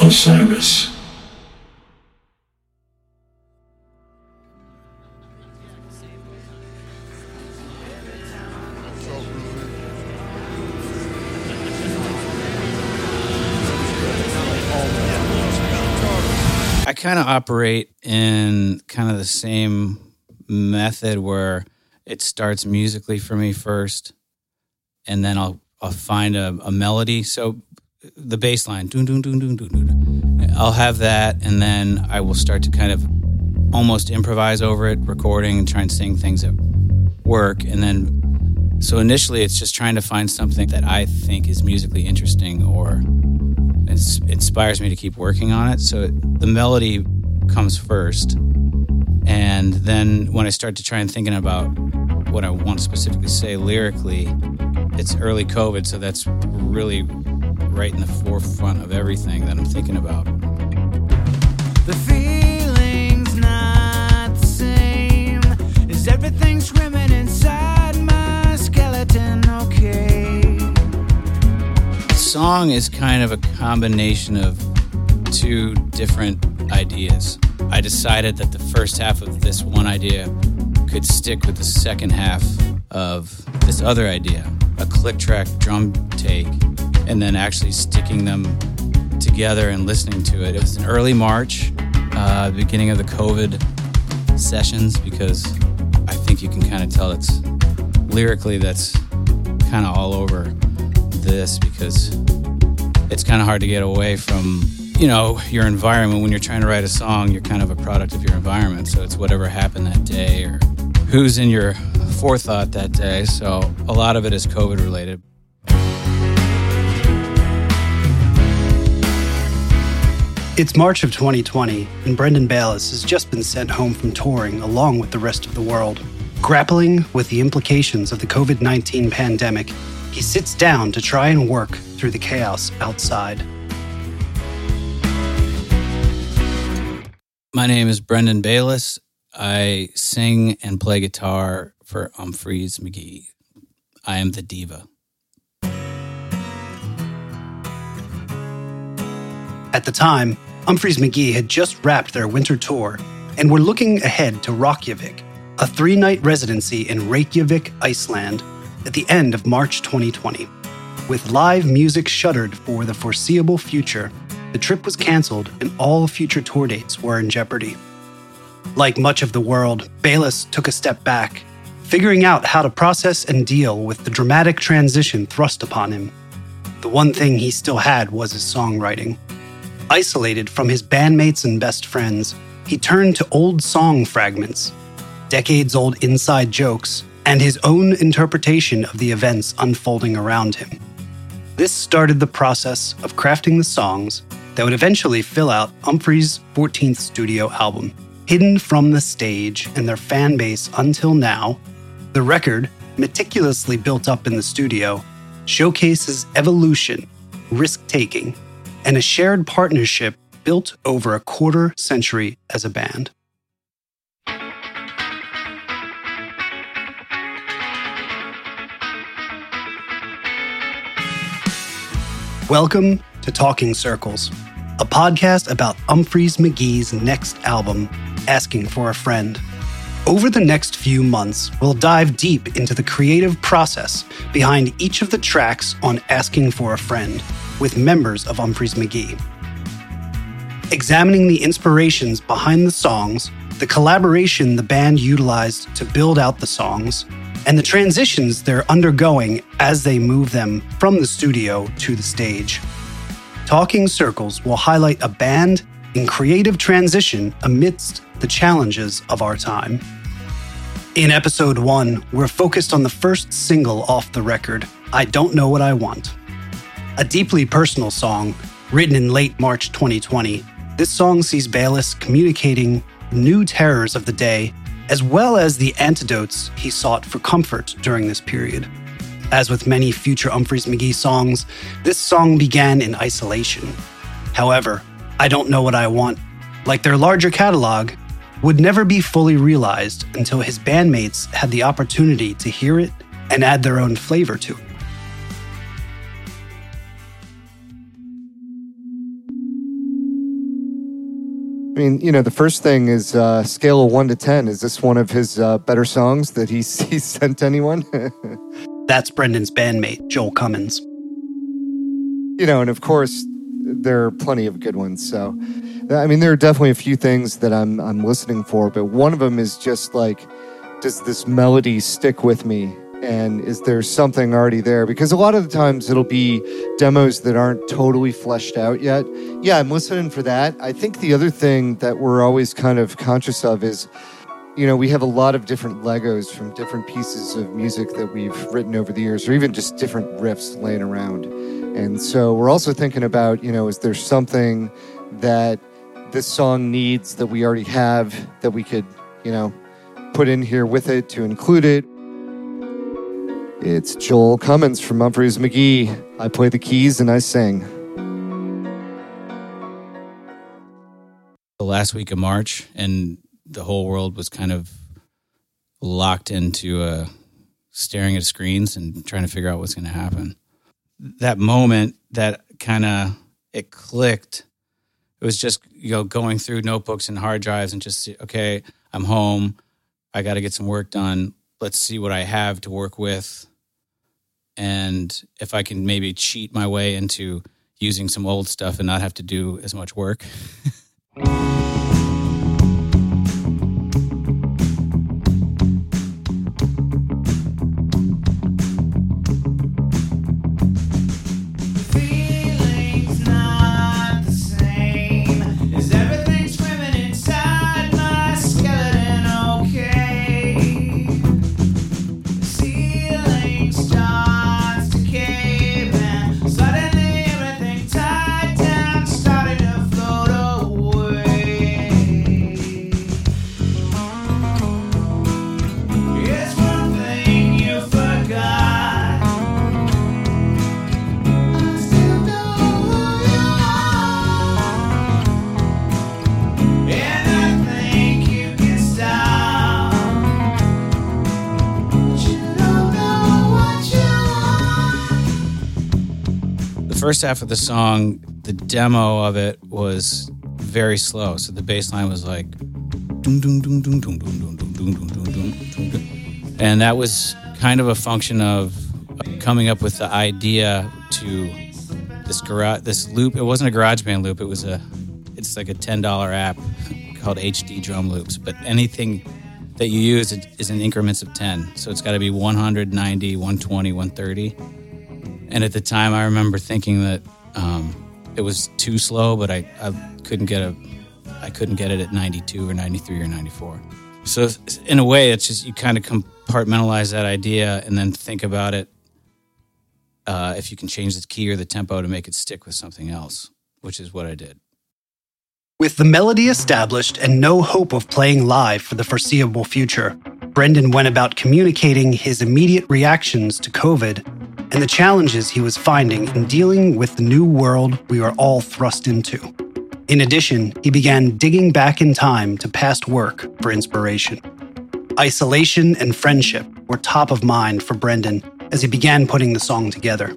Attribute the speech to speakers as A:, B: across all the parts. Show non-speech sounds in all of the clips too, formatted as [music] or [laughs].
A: Osiris.
B: I kind of operate in kind of the same method where it starts musically for me first, and then I'll I'll find a, a melody. So the bass line. I'll have that, and then I will start to kind of almost improvise over it, recording and try and sing things that work, and then so initially it's just trying to find something that I think is musically interesting or ins- inspires me to keep working on it. So it, the melody comes first, and then when I start to try and thinking about what I want to specifically say lyrically, it's early COVID, so that's really right in the forefront of everything that I'm thinking about.
C: The feeling's not the same. Is everything swimming inside my skeleton okay?
B: The song is kind of a combination of two different ideas. I decided that the first half of this one idea could stick with the second half of this other idea a click track drum take, and then actually sticking them together and listening to it. It was in early March, uh, beginning of the COVID sessions, because I think you can kind of tell it's lyrically that's kind of all over this because it's kind of hard to get away from you know your environment. When you're trying to write a song you're kind of a product of your environment so it's whatever happened that day or who's in your forethought that day. So a lot of it is covid related
D: It's March of 2020, and Brendan Bayliss has just been sent home from touring along with the rest of the world. Grappling with the implications of the COVID 19 pandemic, he sits down to try and work through the chaos outside.
B: my name is brendan bayliss i sing and play guitar for umphreys mcgee i am the diva
D: At the time, Umphrey's McGee had just wrapped their winter tour and were looking ahead to Reykjavik, a three night residency in Reykjavik, Iceland, at the end of March 2020. With live music shuttered for the foreseeable future, the trip was canceled and all future tour dates were in jeopardy. Like much of the world, Bayliss took a step back, figuring out how to process and deal with the dramatic transition thrust upon him. The one thing he still had was his songwriting. Isolated from his bandmates and best friends, he turned to old song fragments, decades old inside jokes, and his own interpretation of the events unfolding around him. This started the process of crafting the songs that would eventually fill out Umphrey's 14th studio album. Hidden from the stage and their fan base until now, the record, meticulously built up in the studio, showcases evolution, risk taking, and a shared partnership built over a quarter century as a band. Welcome to Talking Circles, a podcast about Umphrey's McGee's next album, Asking for a Friend. Over the next few months, we'll dive deep into the creative process behind each of the tracks on Asking for a Friend with members of Umphrey's McGee. Examining the inspirations behind the songs, the collaboration the band utilized to build out the songs, and the transitions they're undergoing as they move them from the studio to the stage. Talking Circles will highlight a band in creative transition amidst the challenges of our time. In episode one, we're focused on the first single off the record, I Don't Know What I Want. A deeply personal song, written in late March 2020, this song sees Bayliss communicating new terrors of the day, as well as the antidotes he sought for comfort during this period. As with many future Umphrey's McGee songs, this song began in isolation. However, I Don't Know What I Want, like their larger catalog, would never be fully realized until his bandmates had the opportunity to hear it and add their own flavor to it.
A: I mean, you know, the first thing is uh, scale of one to 10. Is this one of his uh, better songs that he's, [laughs] he's sent anyone? [laughs]
D: That's Brendan's bandmate, Joel Cummins.
A: you know, and of course, there are plenty of good ones. So, I mean, there are definitely a few things that I'm, I'm listening for, but one of them is just like, does this melody stick with me? And is there something already there? Because a lot of the times it'll be demos that aren't totally fleshed out yet. Yeah, I'm listening for that. I think the other thing that we're always kind of conscious of is, you know, we have a lot of different Legos from different pieces of music that we've written over the years, or even just different riffs laying around. And so we're also thinking about, you know, is there something that this song needs that we already have that we could, you know, put in here with it to include it? It's Joel Cummins from Umphrey's McGee. I play the keys and I sing.
B: the last week of March, and the whole world was kind of locked into uh, staring at screens and trying to figure out what's going to happen. That moment, that kind of it clicked. It was just you know going through notebooks and hard drives and just okay, I'm home. I got to get some work done. Let's see what I have to work with, and if I can maybe cheat my way into using some old stuff and not have to do as much work. [laughs] first half of the song, the demo of it was very slow. So the bass line was like, and that was kind of a function of coming up with the idea to this garage, this loop. It wasn't a GarageBand loop. It was a, it's like a ten dollar app called HD Drum Loops. But anything that you use is in increments of ten, so it's got to be 190, 120, 130 and at the time, I remember thinking that um, it was too slow, but I, I couldn't get a I couldn't get it at 92 or 93 or 94. So in a way, it's just you kind of compartmentalize that idea and then think about it. Uh, if you can change the key or the tempo to make it stick with something else, which is what I did.
D: With the melody established and no hope of playing live for the foreseeable future, Brendan went about communicating his immediate reactions to COVID and the challenges he was finding in dealing with the new world we are all thrust into. In addition, he began digging back in time to past work for inspiration. Isolation and friendship were top of mind for Brendan as he began putting the song together.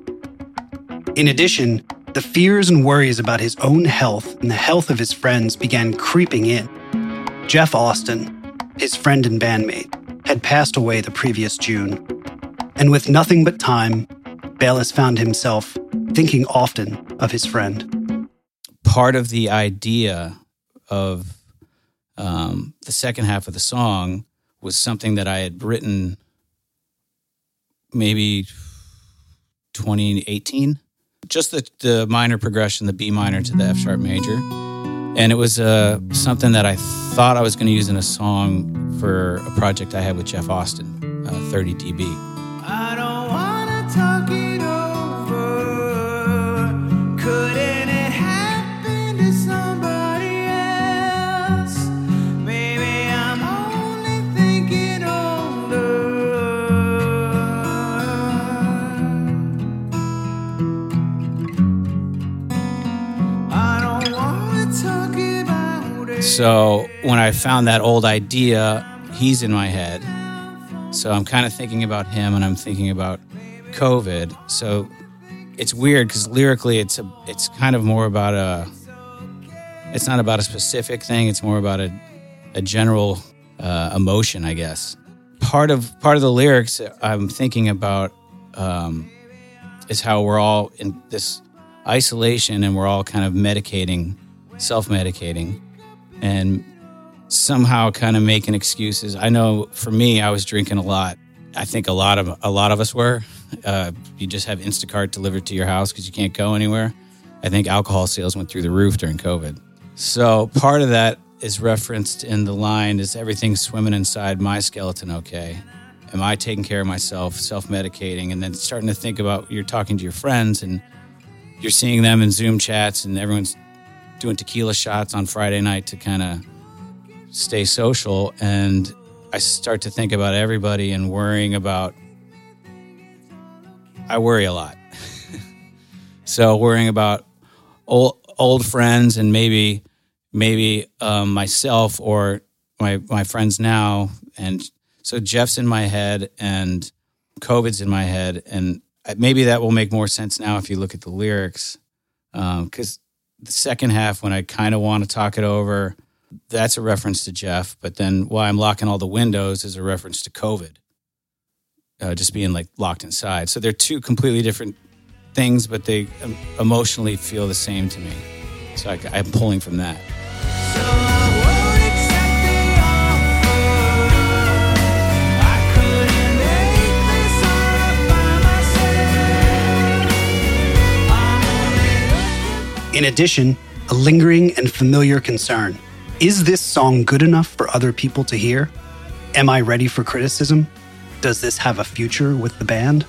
D: In addition, the fears and worries about his own health and the health of his friends began creeping in. Jeff Austin, his friend and bandmate, had passed away the previous June. And with nothing but time, Bayless found himself thinking often of his friend.
B: part of the idea of um, the second half of the song was something that I had written maybe 2018. Just the, the minor progression, the B minor to the F sharp major. And it was uh, something that I thought I was going to use in a song for a project I had with Jeff Austin, uh, 30 dB. So when I found that old idea, he's in my head. So I'm kind of thinking about him and I'm thinking about COVID. So it's weird because lyrically it's a it's kind of more about a it's not about a specific thing. It's more about a, a general uh, emotion, I guess. Part of part of the lyrics I'm thinking about um, is how we're all in this isolation and we're all kind of medicating, self medicating, and somehow kind of making excuses. I know for me, I was drinking a lot. I think a lot of a lot of us were. Uh, you just have Instacart delivered to your house because you can't go anywhere. I think alcohol sales went through the roof during COVID. So part of that is referenced in the line is everything swimming inside my skeleton okay? Am I taking care of myself, self medicating, and then starting to think about you're talking to your friends and you're seeing them in Zoom chats and everyone's doing tequila shots on Friday night to kind of stay social. And I start to think about everybody and worrying about, I worry a lot. [laughs] so worrying about old, old friends and maybe, maybe um, myself or my, my friends now. And so Jeff's in my head and COVID's in my head. And maybe that will make more sense now if you look at the lyrics. Because um, the second half, when I kind of want to talk it over, that's a reference to Jeff. But then why I'm locking all the windows is a reference to COVID, uh, just being like locked inside. So they're two completely different things, but they um, emotionally feel the same to me. So I, I'm pulling from that.
D: In addition, a lingering and familiar concern. Is this song good enough for other people to hear? Am I ready for criticism? Does this have a future with the band?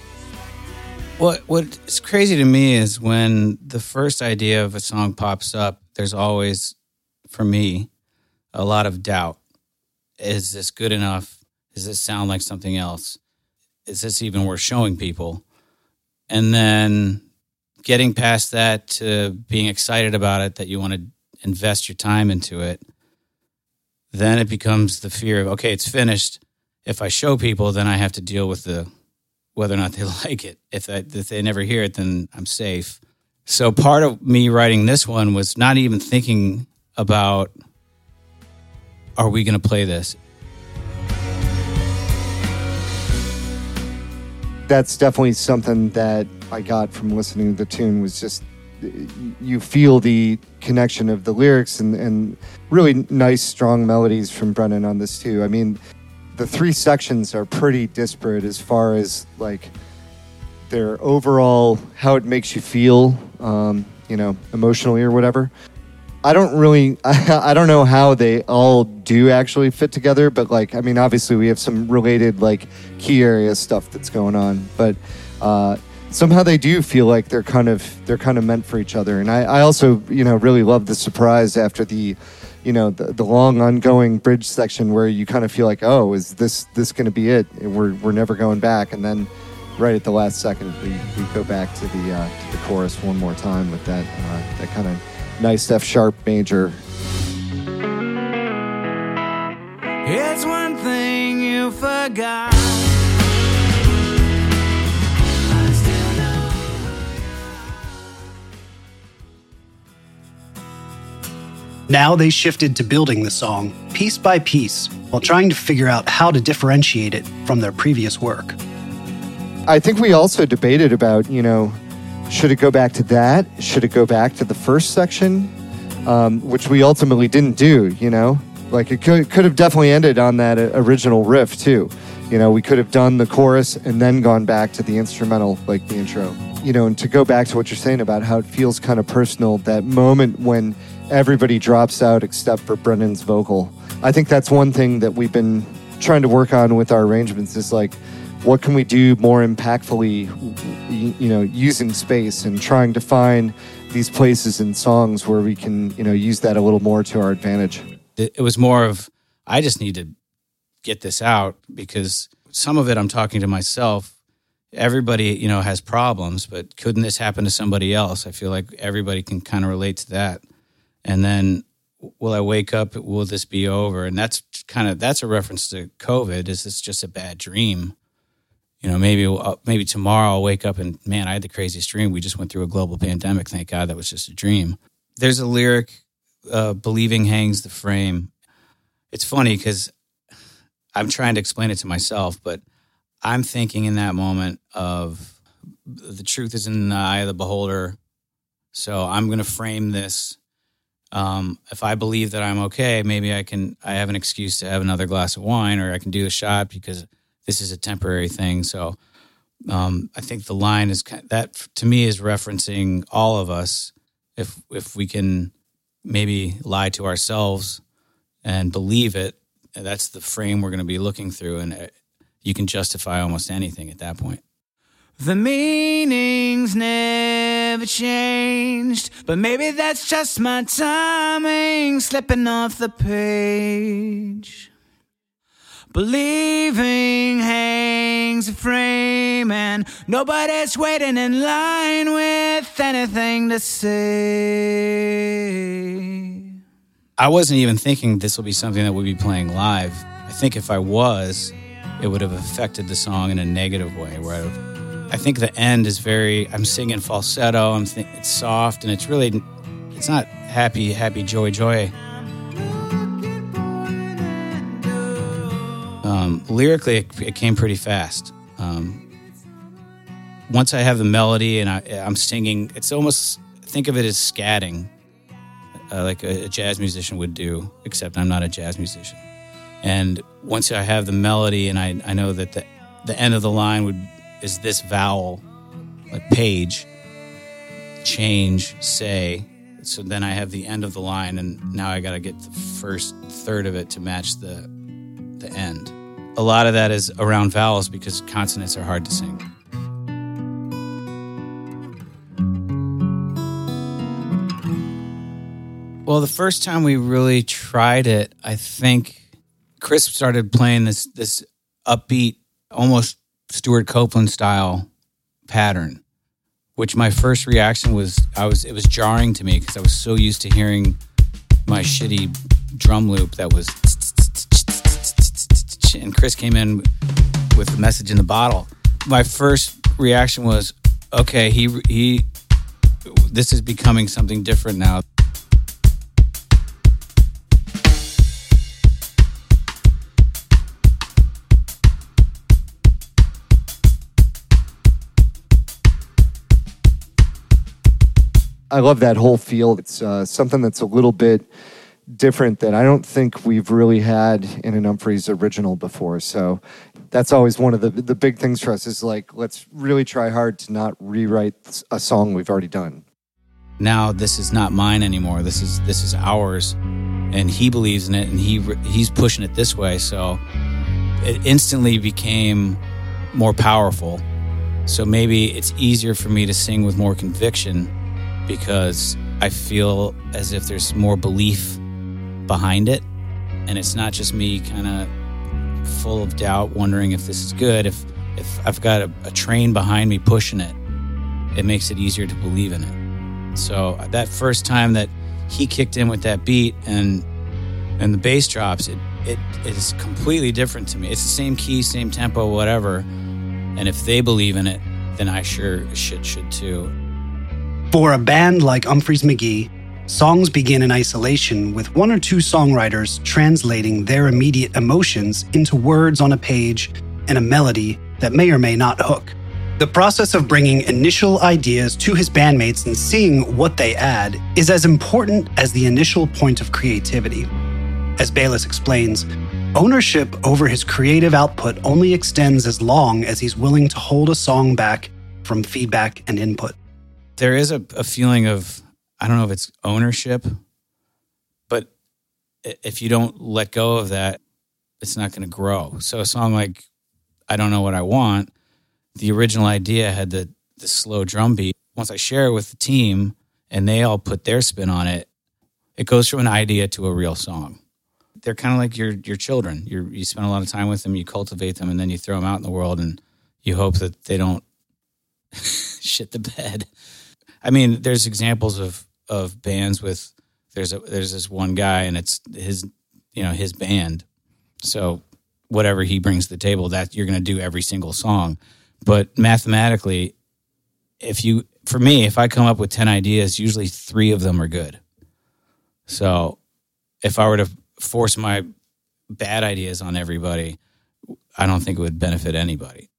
B: What what's crazy to me is when the first idea of a song pops up, there's always for me a lot of doubt. Is this good enough? Does this sound like something else? Is this even worth showing people? And then getting past that to being excited about it, that you want to invest your time into it, then it becomes the fear of, okay, it's finished. If I show people, then I have to deal with the whether or not they [laughs] like it. If, I, if they never hear it, then I'm safe. So part of me writing this one was not even thinking about, are we going to play this?
A: That's definitely something that I got from listening to the tune was just you feel the connection of the lyrics and, and really nice, strong melodies from Brendan on this too. I mean, the three sections are pretty disparate as far as like their overall how it makes you feel, um, you know, emotionally or whatever. I don't really, I, [laughs] I don't know how they all do actually fit together, but like, I mean, obviously we have some related like key area stuff that's going on, but uh, somehow they do feel like they're kind of they're kind of meant for each other. And I, I also, you know, really love the surprise after the, you know, the, the long ongoing bridge section where you kind of feel like, oh, is this this going to be it? We're we're never going back. And then right at the last second, we, we go back to the uh, to the chorus one more time with that uh, that kind of nice F sharp major.
C: It's one thing you forgot.
D: Now they shifted to building the song piece by piece while trying to figure out how to differentiate it from their previous work.
A: I think we also debated about, you know, should it go back to that? Should it go back to the first section? Um, which we ultimately didn't do, you know? Like it could, could have definitely ended on that uh, original riff too. You know, we could have done the chorus and then gone back to the instrumental, like the intro. You know, and to go back to what you're saying about how it feels kind of personal, that moment when everybody drops out except for Brendan's vocal. I think that's one thing that we've been trying to work on with our arrangements is like, what can we do more impactfully, you know, using space and trying to find these places in songs where we can, you know, use that a little more to our advantage.
B: It was more of, I just need to get this out because some of it I'm talking to myself. Everybody, you know, has problems, but couldn't this happen to somebody else? I feel like everybody can kind of relate to that and then will I wake up? Will this be over? And that's kind of that's a reference to COVID. Is this just a bad dream? You know, maybe uh, maybe tomorrow I'll wake up and man, I had the craziest dream. We just went through a global pandemic. Thank God that was just a dream. There's a lyric uh, believing hangs the frame. It's funny because I'm trying to explain it to myself, but I'm thinking in that moment of the truth is in the eye of the beholder. So I'm going to frame this. Um, if I believe that I'm okay, maybe I can. I have an excuse to have another glass of wine, or I can do a shot because this is a temporary thing. So um, I think the line is that to me is referencing all of us. If if we can maybe lie to ourselves and believe it, that's the frame we're going to be looking through, and uh, you can justify almost anything at that point.
C: The meaning's never changed, but maybe that's just my timing slipping off the page. Believing hangs a frame, and nobody's waiting in line with anything to say.
B: I wasn't even thinking this will be something that we'd be playing live. I think if I was, it would have affected the song in a negative way. Where I, I think the end is very. I'm singing falsetto. I'm th- it's soft and it's really. It's not happy, happy, joy, joy. Um, lyrically, it, it, came pretty fast. Um, once I have the melody and I, I'm singing, it's almost think of it as scatting, uh, like a, a jazz musician would do, except I'm not a jazz musician. And once I have the melody and I, I know that the, the end of the line would is this vowel, like page, change, say. So then I have the end of the line, and now I got to get the first third of it to match the the end a lot of that is around vowels because consonants are hard to sing. Well, the first time we really tried it, I think Kris started playing this this upbeat, almost Stewart Copeland style pattern, which my first reaction was I was it was jarring to me because I was so used to hearing my shitty drum loop that was and Kris came in with the message in the bottle. My first reaction was, okay, he he, this is becoming something different now.
A: I love that whole feel. It's uh, something that's a little bit different that I don't think we've really had in an Umphrey's original before. So that's always one of the the big things for us is like let's really try hard to not rewrite a song we've already done.
B: Now this is not mine anymore. This is this is ours, and he believes in it, and he he's pushing it this way. So it instantly became more powerful. So maybe it's easier for me to sing with more conviction because I feel as if there's more belief behind it. And it's not just me kind of full of doubt, wondering if this is good. If, if I've got a, a train behind me pushing it, it makes it easier to believe in it. So that first time that he kicked in with that beat and and the bass drops, it, it is completely different to me. It's the same key, same tempo, whatever. And if they believe in it, then I sure should should too.
D: For a band like Umphrey's McGee, Songs begin in isolation with one or two songwriters translating their immediate emotions into words on a page and a melody that may or may not hook. The process of bringing initial ideas to his bandmates and seeing what they add is as important as the initial point of creativity. As Bayliss explains, ownership over his creative output only extends as long as he's willing to hold a song back from feedback and input.
B: There is a, a feeling of I don't know if it's ownership, but if you don't let go of that, it's not going to grow. So a song like I don't know what I want, the original idea had the the slow drum beat. Once I share it with the team and they all put their spin on it, it goes from an idea to a real song. They're kind of like your your children. You you spend a lot of time with them, you cultivate them, and then you throw them out in the world, and you hope that they don't [laughs] shit the bed. I mean, there's examples of of bands with there's a there's this one guy and it's his you know his band. So whatever he brings to the table, that you're going to do every single song. But mathematically, if you for me, if I come up with ten ideas, usually three of them are good. So if I were to force my bad ideas on everybody, I don't think it would benefit anybody.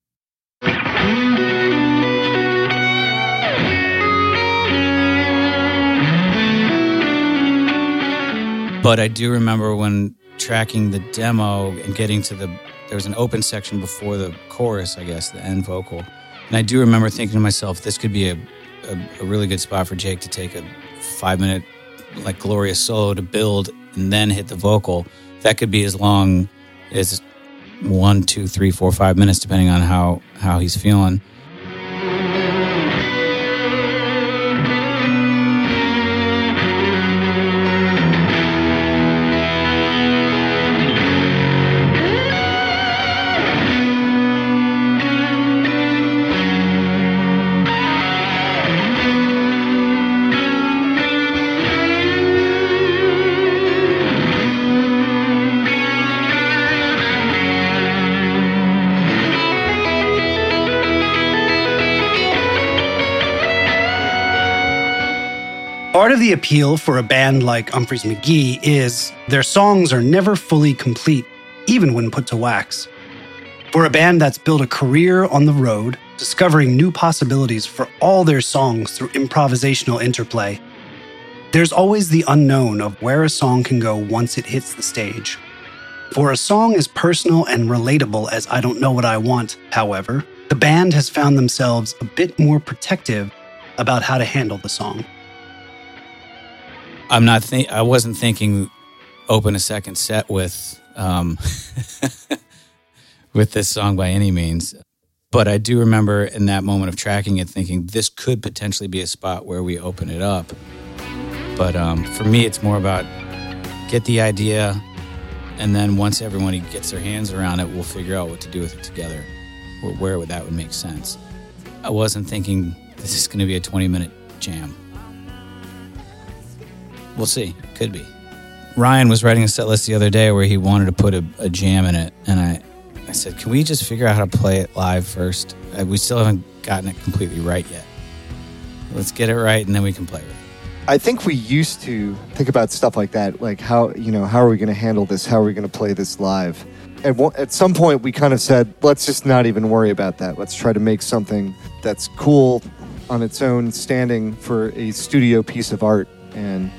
B: But I do remember when tracking the demo and getting to the there was an open section before the chorus, I guess, the end vocal. And I do remember thinking to myself, this could be a, a, a really good spot for Jake to take a five minute, like glorious solo to build and then hit the vocal. That could be as long as one, two, three, four, five minutes, depending on how, how he's feeling.
D: Part of the appeal for a band like Umphrey's McGee is their songs are never fully complete, even when put to wax. For a band that's built a career on the road, discovering new possibilities for all their songs through improvisational interplay, there's always the unknown of where a song can go once it hits the stage. For a song as personal and relatable as I Don't Know What I Want, however, the band has found themselves a bit more protective about how to handle the song.
B: I'm not think I wasn't thinking open a second set with um, [laughs] with this song by any means. But I do remember in that moment of tracking it thinking this could potentially be a spot where we open it up. But um, for me, it's more about get the idea, and then once everyone gets their hands around it, we'll figure out what to do with it together, where that would make sense. I wasn't thinking this is going to be a 20 minute jam. We'll see. Could be. Ryan was writing a set list the other day where he wanted to put a, a jam in it, and I, I said, "Can we just figure out how to play it live first? We still haven't gotten it completely right yet. Let's get it right, and then we can play with it."
A: I think we used to think about stuff like that, like how you know how are we going to handle this? How are we going to play this live? At, at some point, we kind of said, let's just not even worry about that. Let's try to make something that's cool on its own, standing for a studio piece of art, and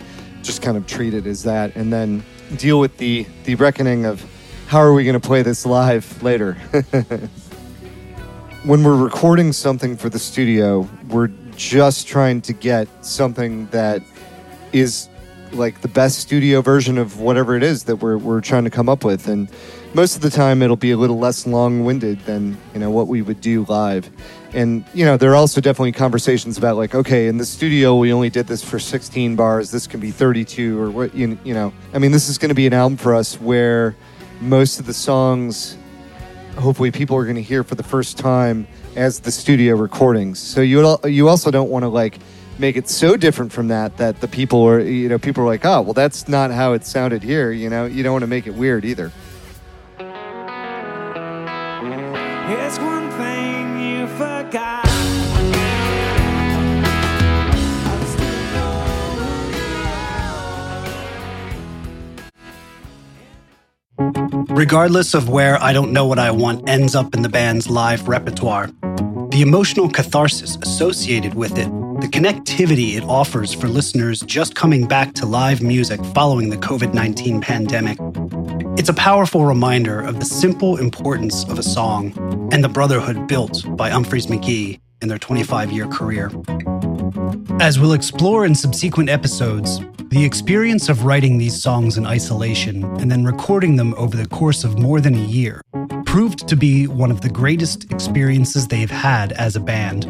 A: just kind of treat it as that, and then deal with the the reckoning of how are we going to play this live later. [laughs] when we're recording something for the studio, we're just trying to get something that is like the best studio version of whatever it is that we're, we're trying to come up with. And most of the time, it'll be a little less long winded than you know what we would do live. And you know, there are also definitely conversations about like, okay, in the studio we only did this for 16 bars. This can be 32 or what you, you know. I mean, this is going to be an album for us where most of the songs, hopefully, people are going to hear for the first time as the studio recordings. So you you also don't want to like make it so different from that that the people are you know people are like oh well that's not how it sounded here you know you don't want to make it weird either
D: Regardless of where I Don't Know What I Want ends up in the band's live repertoire, the emotional catharsis associated with it, the connectivity it offers for listeners just coming back to live music following the COVID 19 pandemic, it's a powerful reminder of the simple importance of a song and the brotherhood built by Umphrey's McGee in their 25 year career. As we'll explore in subsequent episodes, the experience of writing these songs in isolation and then recording them over the course of more than a year proved to be one of the greatest experiences they've had as a band.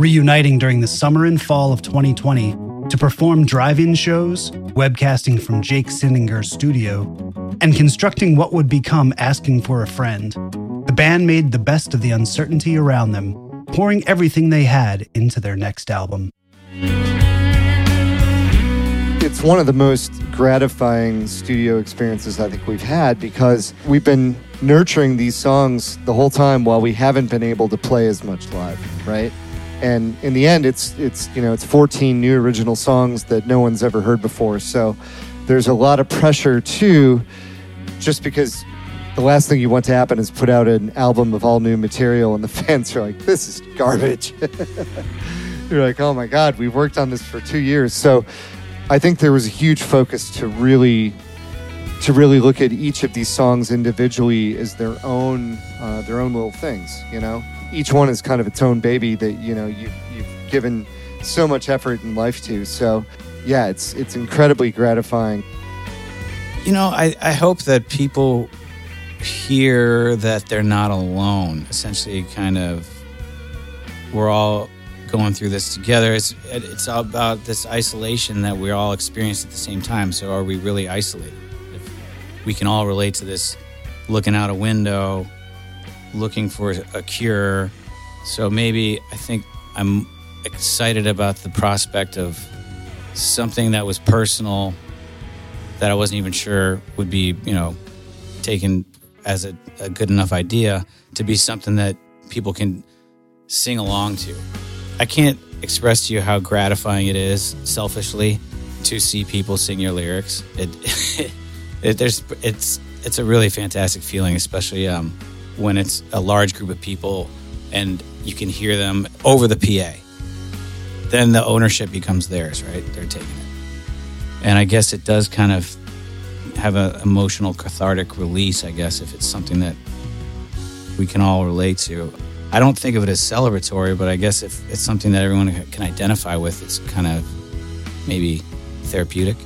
D: Reuniting during the summer and fall of 2020 to perform drive in shows, webcasting from Jake Cinninger's studio, and constructing what would become Asking for a Friend, the band made the best of the uncertainty around them, pouring everything they had into their next album.
A: It's one of the most gratifying studio experiences I think we've had because we've been nurturing these songs the whole time while we haven't been able to play as much live, right? And in the end, it's it's you know it's 14 new original songs that no one's ever heard before. So there's a lot of pressure too, just because the last thing you want to happen is put out an album of all new material and the [laughs] fans are like, this is garbage. [laughs] You're like, oh my God, we've worked on this for two years. So I think there was a huge focus to really to really look at each of these songs individually as their own uh, their own little things, you know? Each one is kind of its own baby that, you know, you've, you've given so much effort and life to. So yeah, it's it's incredibly gratifying.
B: You know, I, I hope that people hear that they're not alone. Essentially, kind of, we're all going through this together. It's it's about this isolation that we all experience at the same time. So, are we really isolated? If we can all relate to this, looking out a window, looking for a cure. So maybe I think I'm excited about the prospect of something that was personal that I wasn't even sure would be, you know, taken as a, a good enough idea to be something that people can sing along to. I can't express to you how gratifying it is, selfishly, to see people sing your lyrics. It, [laughs] it there's it's it's a really fantastic feeling, especially um, when it's a large group of people and you can hear them over the PA. Then the ownership becomes theirs, right? They're taking it, and I guess it does kind of have an emotional cathartic release. I guess if it's something that we can all relate to. I don't think of it as celebratory, but I guess if it's something that everyone can identify with, it's kind of maybe therapeutic.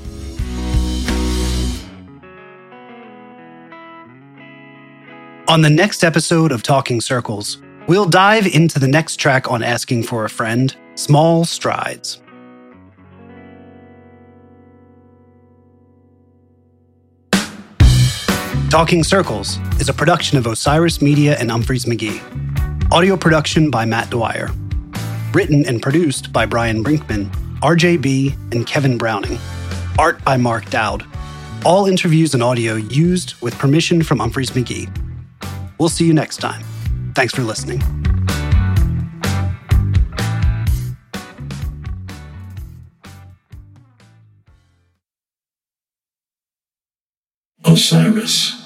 D: On the next episode of Talking Circles, we'll dive into the next track on Asking for a Friend Small Strides. Talking Circles is a production of Osiris Media and Umphrey's McGee. Audio production by Matt Dwyer. Written and produced by Brian Brinkman, RJ Bee, and Kevin Browning. Art by Mark Dowd. All interviews and audio used with permission from Umphrey's McGee. We'll see you next time. Thanks for listening.
E: Osiris.